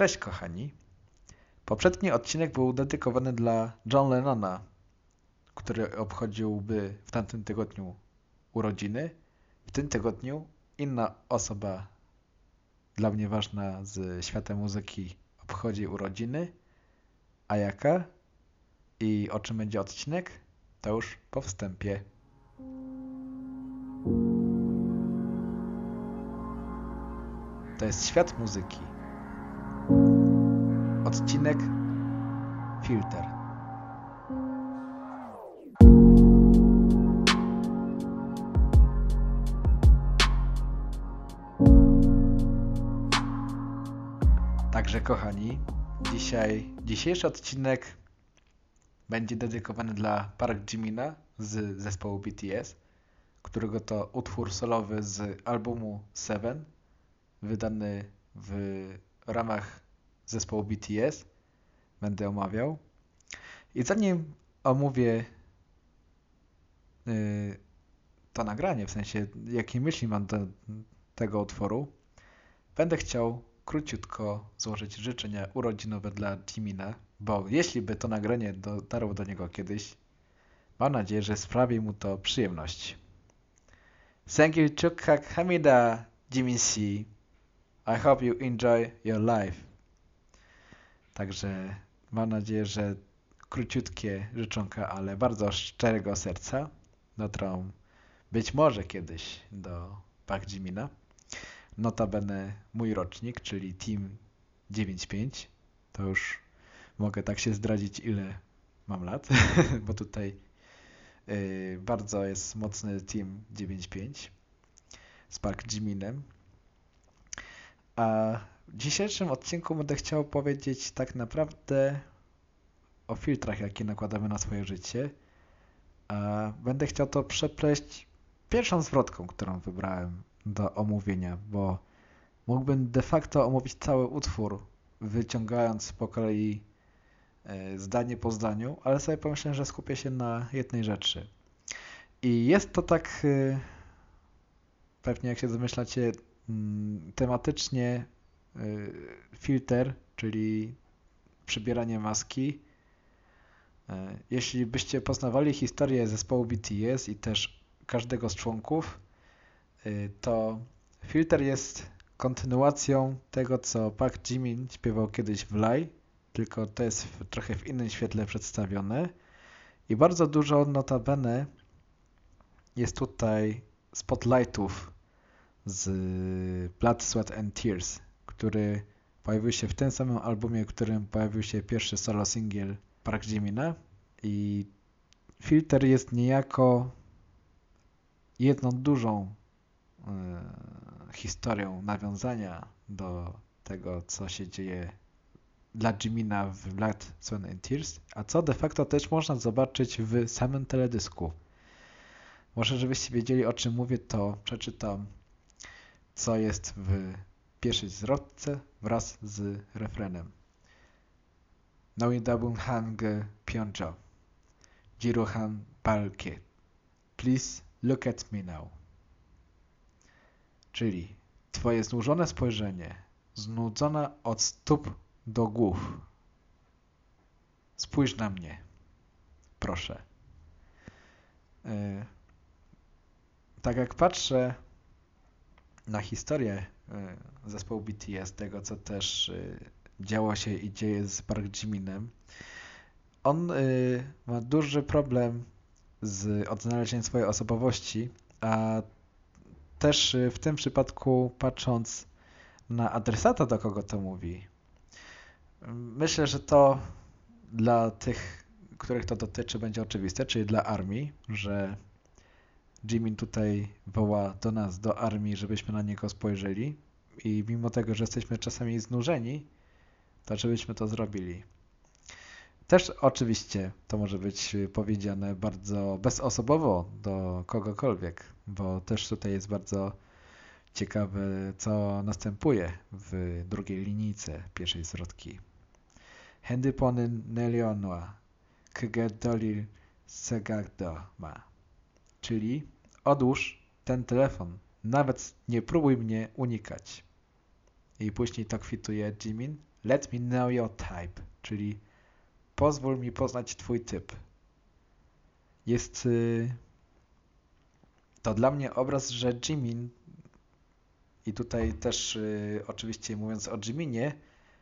Cześć kochani. Poprzedni odcinek był dedykowany dla John Lennona, który obchodziłby w tamtym tygodniu urodziny. W tym tygodniu inna osoba dla mnie ważna z świata muzyki obchodzi urodziny. A jaka? I o czym będzie odcinek? To już po wstępie. To jest świat muzyki. Odcinek Filter. Także kochani, dzisiaj dzisiejszy odcinek będzie dedykowany dla Park Jimina z zespołu BTS, którego to utwór solowy z albumu Seven, wydany w ramach zespołu BTS będę omawiał. I zanim omówię yy, to nagranie, w sensie jakie myśli mam do tego utworu, będę chciał króciutko złożyć życzenia urodzinowe dla Jimina, bo jeśli by to nagranie dotarło do niego kiedyś, mam nadzieję, że sprawi mu to przyjemność. Thank you, Chukkak Hamida, Jimin C. I hope you enjoy your life. Także mam nadzieję, że króciutkie życzonka, ale bardzo szczerego serca dotrą być może kiedyś do Park Jimina. Notabene mój rocznik, czyli Team 95. To już mogę tak się zdradzić, ile mam lat, bo tutaj yy, bardzo jest mocny Team 95 z Park Jiminem. A w dzisiejszym odcinku będę chciał powiedzieć tak naprawdę o filtrach, jakie nakładamy na swoje życie. Będę chciał to przepleść pierwszą zwrotką, którą wybrałem do omówienia, bo mógłbym de facto omówić cały utwór, wyciągając po kolei e, zdanie po zdaniu, ale sobie pomyślałem, że skupię się na jednej rzeczy. I jest to tak, e, pewnie jak się domyślacie, mm, tematycznie filter, czyli przybieranie maski. Y, jeśli byście poznawali historię zespołu BTS i też każdego z członków, y, to filter jest kontynuacją tego, co Park Jimin śpiewał kiedyś w Lie, tylko to jest w, trochę w innym świetle przedstawione. I bardzo dużo notabene jest tutaj spotlightów z Blood, Sweat and Tears który pojawił się w tym samym albumie, w którym pojawił się pierwszy solo singiel Park Jimina i Filter jest niejako jedną dużą y, historią nawiązania do tego, co się dzieje dla Jimina w Blood, Sweat and Tears, a co de facto też można zobaczyć w samym teledysku. Może żebyście wiedzieli o czym mówię, to przeczytam co jest w pierwszej zwrotce wraz z refrenem. Noidabun hange pyeonjo. Jirohan balkie. Please look at me now. Czyli twoje znużone spojrzenie, znudzona od stóp do głów. Spójrz na mnie. Proszę. Yy, tak jak patrzę na historię zespołu BTS, tego co też e, działo się i dzieje z Park Jiminem. On e, ma duży problem z odnalezieniem swojej osobowości, a też w tym przypadku patrząc na adresata, do kogo to mówi, myślę, że to dla tych, których to dotyczy, będzie oczywiste, czyli dla armii, że Jimin tutaj woła do nas, do armii, żebyśmy na niego spojrzeli i mimo tego, że jesteśmy czasami znużeni, to żebyśmy to zrobili. Też oczywiście to może być powiedziane bardzo bezosobowo do kogokolwiek, bo też tutaj jest bardzo ciekawe, co następuje w drugiej linijce pierwszej zwrotki. Hendypony nelionwa, kgedolil segagdo ma. Czyli odłóż ten telefon, nawet nie próbuj mnie unikać. I później to kwituje Jimin, let me know your type, czyli pozwól mi poznać twój typ. Jest y, to dla mnie obraz, że Jimin i tutaj też y, oczywiście mówiąc o Jiminie,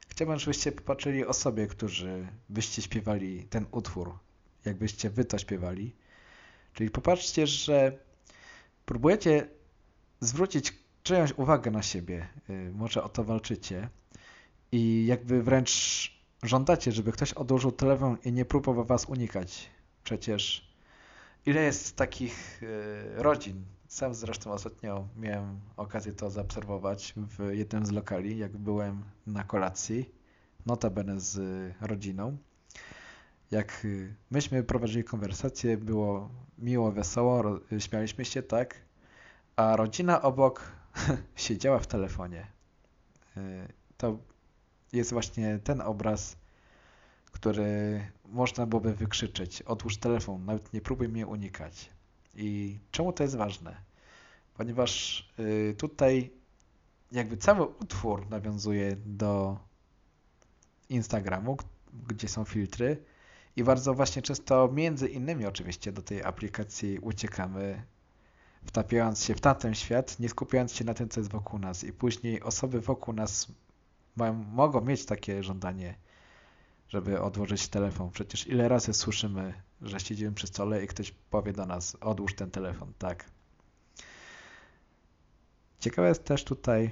chciałbym, żebyście popatrzyli o sobie, którzy byście śpiewali ten utwór, jakbyście wy to śpiewali. Czyli popatrzcie, że próbujecie zwrócić czyjąś uwagę na siebie, y, może o to walczycie i jakby wręcz żądacie, żeby ktoś odłożył telefon i nie próbował was unikać. Przecież ile jest takich y, rodzin, sam zresztą ostatnio miałem okazję to zaobserwować w jednym z lokali, jak byłem na kolacji, notabene z rodziną. Jak y, myśmy prowadzili konwersację, było miło, wesoło, śmialiśmy się, tak, a rodzina obok siedziała w telefonie. Y, to jest właśnie ten obraz, który można byłoby wykrzyczeć. Otwórz telefon, nawet nie próbuj mnie unikać. I czemu to jest ważne? Ponieważ y, tutaj jakby cały utwór nawiązuje do Instagramu, gdzie są filtry i bardzo właśnie często między innymi oczywiście do tej aplikacji uciekamy, wtapiając się w tamten świat, nie skupiając się na tym, co jest wokół nas i później osoby wokół nas mają, mogą mieć takie żądanie, żeby odłożyć telefon. Przecież ile razy słyszymy, że siedzimy przy stole i ktoś powie do nas, odłóż ten telefon, tak. Ciekawe jest też tutaj,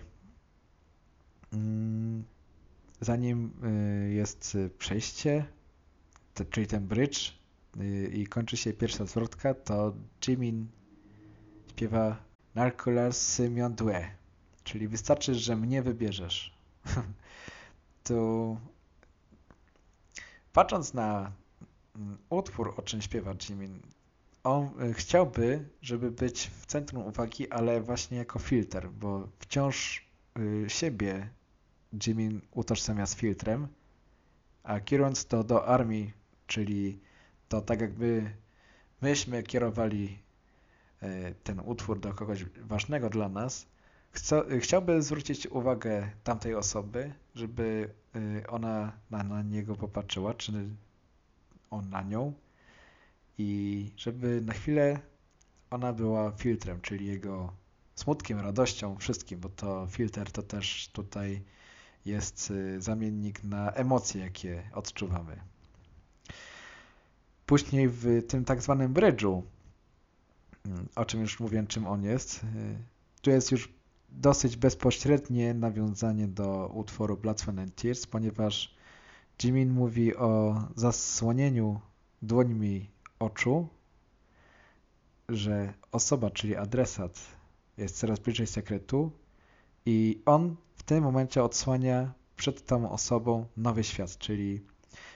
mm, zanim y, jest przejście, czyli ten bridge y, i kończy się pierwsza zwrotka, to Jimin śpiewa Narcolas Symion Due, czyli wystarczy, że mnie wybierzesz. tu patrząc na mm, utwór, o czym śpiewa Jimin, on y, chciałby, żeby być w centrum uwagi, ale właśnie jako filtr, bo wciąż y, siebie Jimin utożsamia z filtrem, a kierując to do armii, czyli to tak jakby myśmy kierowali y, ten utwór do kogoś ważnego dla nas, chciałby zwrócić uwagę tamtej osoby, żeby ona na, na niego popatrzyła, czy on na nią, i żeby na chwilę ona była filtrem, czyli jego smutkiem, radością, wszystkim, bo to filtr to też tutaj jest y, zamiennik na emocje, jakie odczuwamy. Później w tym tak zwanym bridge'u, mm, o czym już mówiłem, czym on jest, y, tu jest już dosyć bezpośrednie nawiązanie do utworu Blood, Sweat and Tears, ponieważ Jimin mówi o zasłonieniu dłońmi oczu, że osoba, czyli adresat jest coraz bliżej sekretu i on w tym momencie odsłania przed tą osobą nowy świat, czyli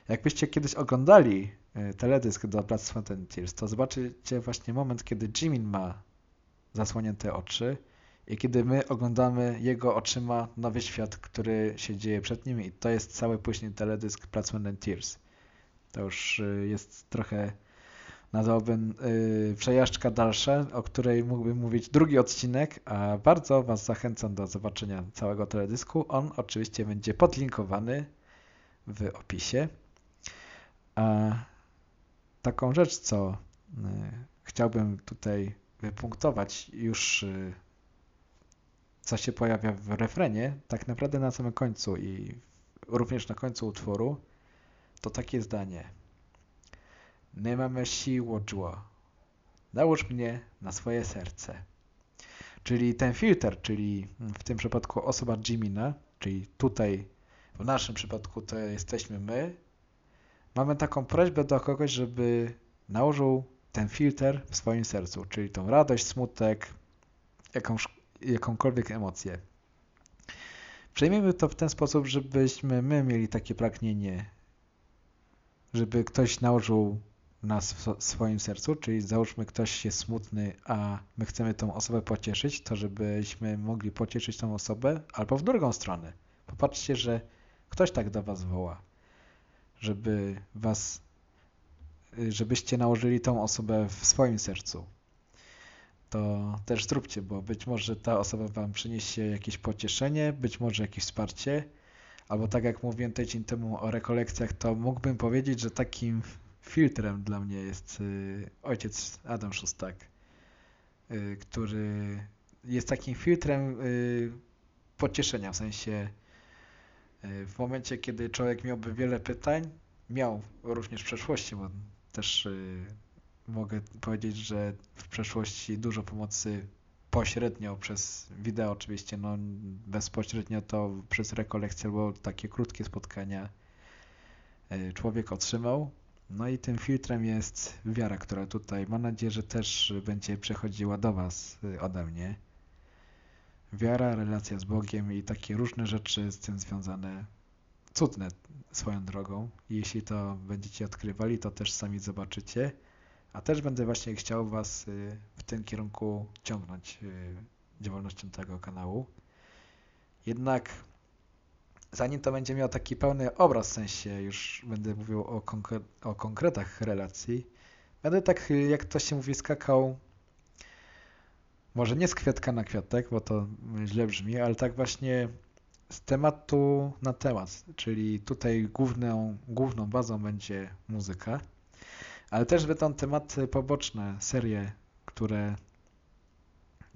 jakbyście kiedyś oglądali teledysk do Blood, Tears, to zobaczycie właśnie moment, kiedy Jimin ma zasłonięte oczy i kiedy my oglądamy jego oczyma nowy świat, który się dzieje przed nim i to jest cały później teledysk Blood, Tears. To już e, jest trochę nazwałbym yy, przejażdżka dalsza, o której mógłbym mówić drugi odcinek, a bardzo Was zachęcam do zobaczenia całego teledysku. On oczywiście będzie podlinkowany w opisie. A taką rzecz, co yy, chciałbym tutaj wypunktować już yy, co się pojawia w refrenie, tak naprawdę na samym końcu i również na końcu utworu, to takie zdanie – nie mamy siły zło. Nałóż mnie na swoje serce. Czyli ten filtr, czyli w tym przypadku osoba Jimina, czyli tutaj w naszym przypadku to jesteśmy my, mamy taką prośbę do kogoś, żeby nałożył ten filtr w swoim sercu, czyli tą radość, smutek, jakąś, jakąkolwiek emocję. Przejmijmy to w ten sposób, żebyśmy my mieli takie pragnienie, żeby ktoś nałożył nas w swoim sercu, czyli załóżmy ktoś jest smutny, a my chcemy tą osobę pocieszyć, to żebyśmy mogli pocieszyć tą osobę, albo w drugą stronę. Popatrzcie, że ktoś tak do was woła, żeby was, żebyście nałożyli tą osobę w swoim sercu. To też zróbcie, bo być może ta osoba wam przyniesie jakieś pocieszenie, być może jakieś wsparcie, albo tak jak mówiłem tydzień temu o rekolekcjach, to mógłbym powiedzieć, że takim filtrem dla mnie jest y, ojciec Adam Szustak, y, który jest takim filtrem y, pocieszenia, w sensie w momencie, kiedy człowiek miałby wiele pytań, miał również w przeszłości, bo też mogę powiedzieć, że w przeszłości dużo pomocy pośrednio przez wideo oczywiście, no bezpośrednio to przez rekolekcję, bo takie krótkie spotkania człowiek otrzymał. No i tym filtrem jest wiara, która tutaj mam nadzieję, że też będzie przechodziła do Was ode mnie. Wiara, relacja z Bogiem i takie różne rzeczy z tym związane, cudne swoją drogą. Jeśli to będziecie odkrywali, to też sami zobaczycie. A też będę właśnie chciał Was y, w tym kierunku ciągnąć y, działalnością tego kanału. Jednak zanim to będzie miał taki pełny obraz, w sensie już będę mówił o, konkre o konkretach relacji, będę tak, jak to się mówi, skakał może nie z kwiatka na kwiatek, bo to źle brzmi, ale tak właśnie z tematu na temat, czyli tutaj główną, główną bazą będzie muzyka, ale też będą tematy poboczne, serie, które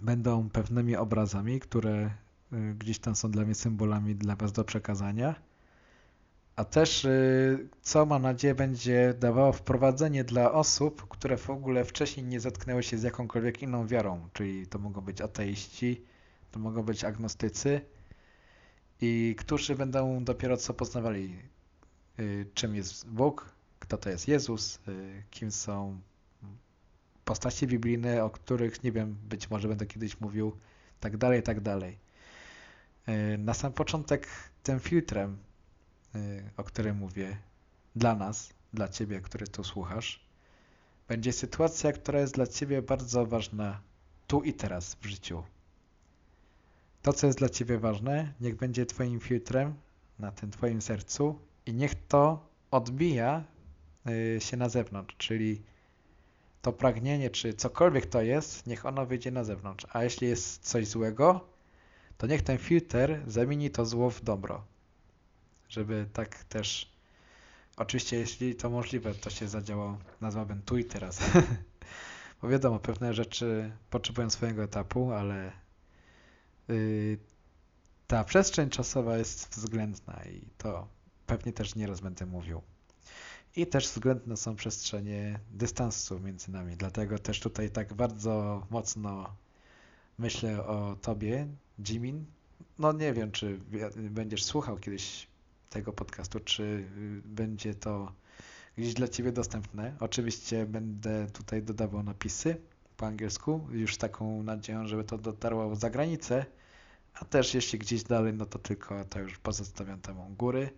będą pewnymi obrazami, które Y, gdzieś tam są dla mnie symbolami dla Was do przekazania. A też, y, co mam nadzieję, będzie dawało wprowadzenie dla osób, które w ogóle wcześniej nie zetknęły się z jakąkolwiek inną wiarą, czyli to mogą być ateiści, to mogą być agnostycy i którzy będą dopiero co poznawali, y, czym jest Bóg, kto to jest Jezus, kim są postacie biblijne, o których, nie wiem, być może będę kiedyś mówił, tak dalej, tak dalej. Na sam początek tym filtrem, o którym mówię, dla nas, dla Ciebie, który tu słuchasz, będzie sytuacja, która jest dla Ciebie bardzo ważna tu i teraz w życiu. To, co jest dla Ciebie ważne, niech będzie Twoim filtrem na tym Twoim sercu i niech to odbija e, się na zewnątrz, czyli to pragnienie, czy cokolwiek to jest, niech ono wyjdzie na zewnątrz. A jeśli jest coś złego, to niech ten filtr zamieni to zło w dobro. Żeby tak też, oczywiście jeśli to możliwe, to się zadziało, nazwałbym tu i teraz. Bo wiadomo, pewne rzeczy potrzebują swojego etapu, ale yy, ta przestrzeń czasowa jest względna i to pewnie też nieraz będę mówił. I też względne są przestrzenie dystansu między nami, dlatego też tutaj tak bardzo mocno myślę o tobie, Jimin. No nie wiem, czy będziesz słuchał kiedyś tego podcastu, czy y, będzie to gdzieś dla ciebie dostępne. Oczywiście będę tutaj dodawał napisy po angielsku, już z taką nadzieją, żeby to dotarło za granicę, a też jeśli gdzieś dalej, no to tylko to już pozostawiam tam góry.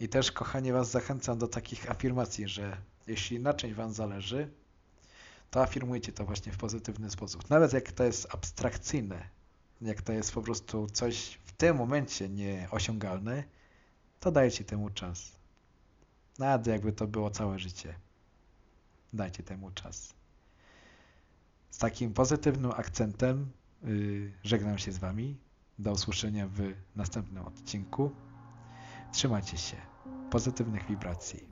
I też, kochanie, Was zachęcam do takich afirmacji, że jeśli na czymś Wam zależy, to afirmujcie to właśnie w pozytywny sposób. Nawet jak to jest abstrakcyjne, jak to jest po prostu coś w tym momencie nieosiągalne, to dajcie temu czas. Nawet jakby to było całe życie. Dajcie temu czas. Z takim pozytywnym akcentem yy, żegnam się z Wami. Do usłyszenia w następnym odcinku. Trzymajcie się. Pozytywnych wibracji.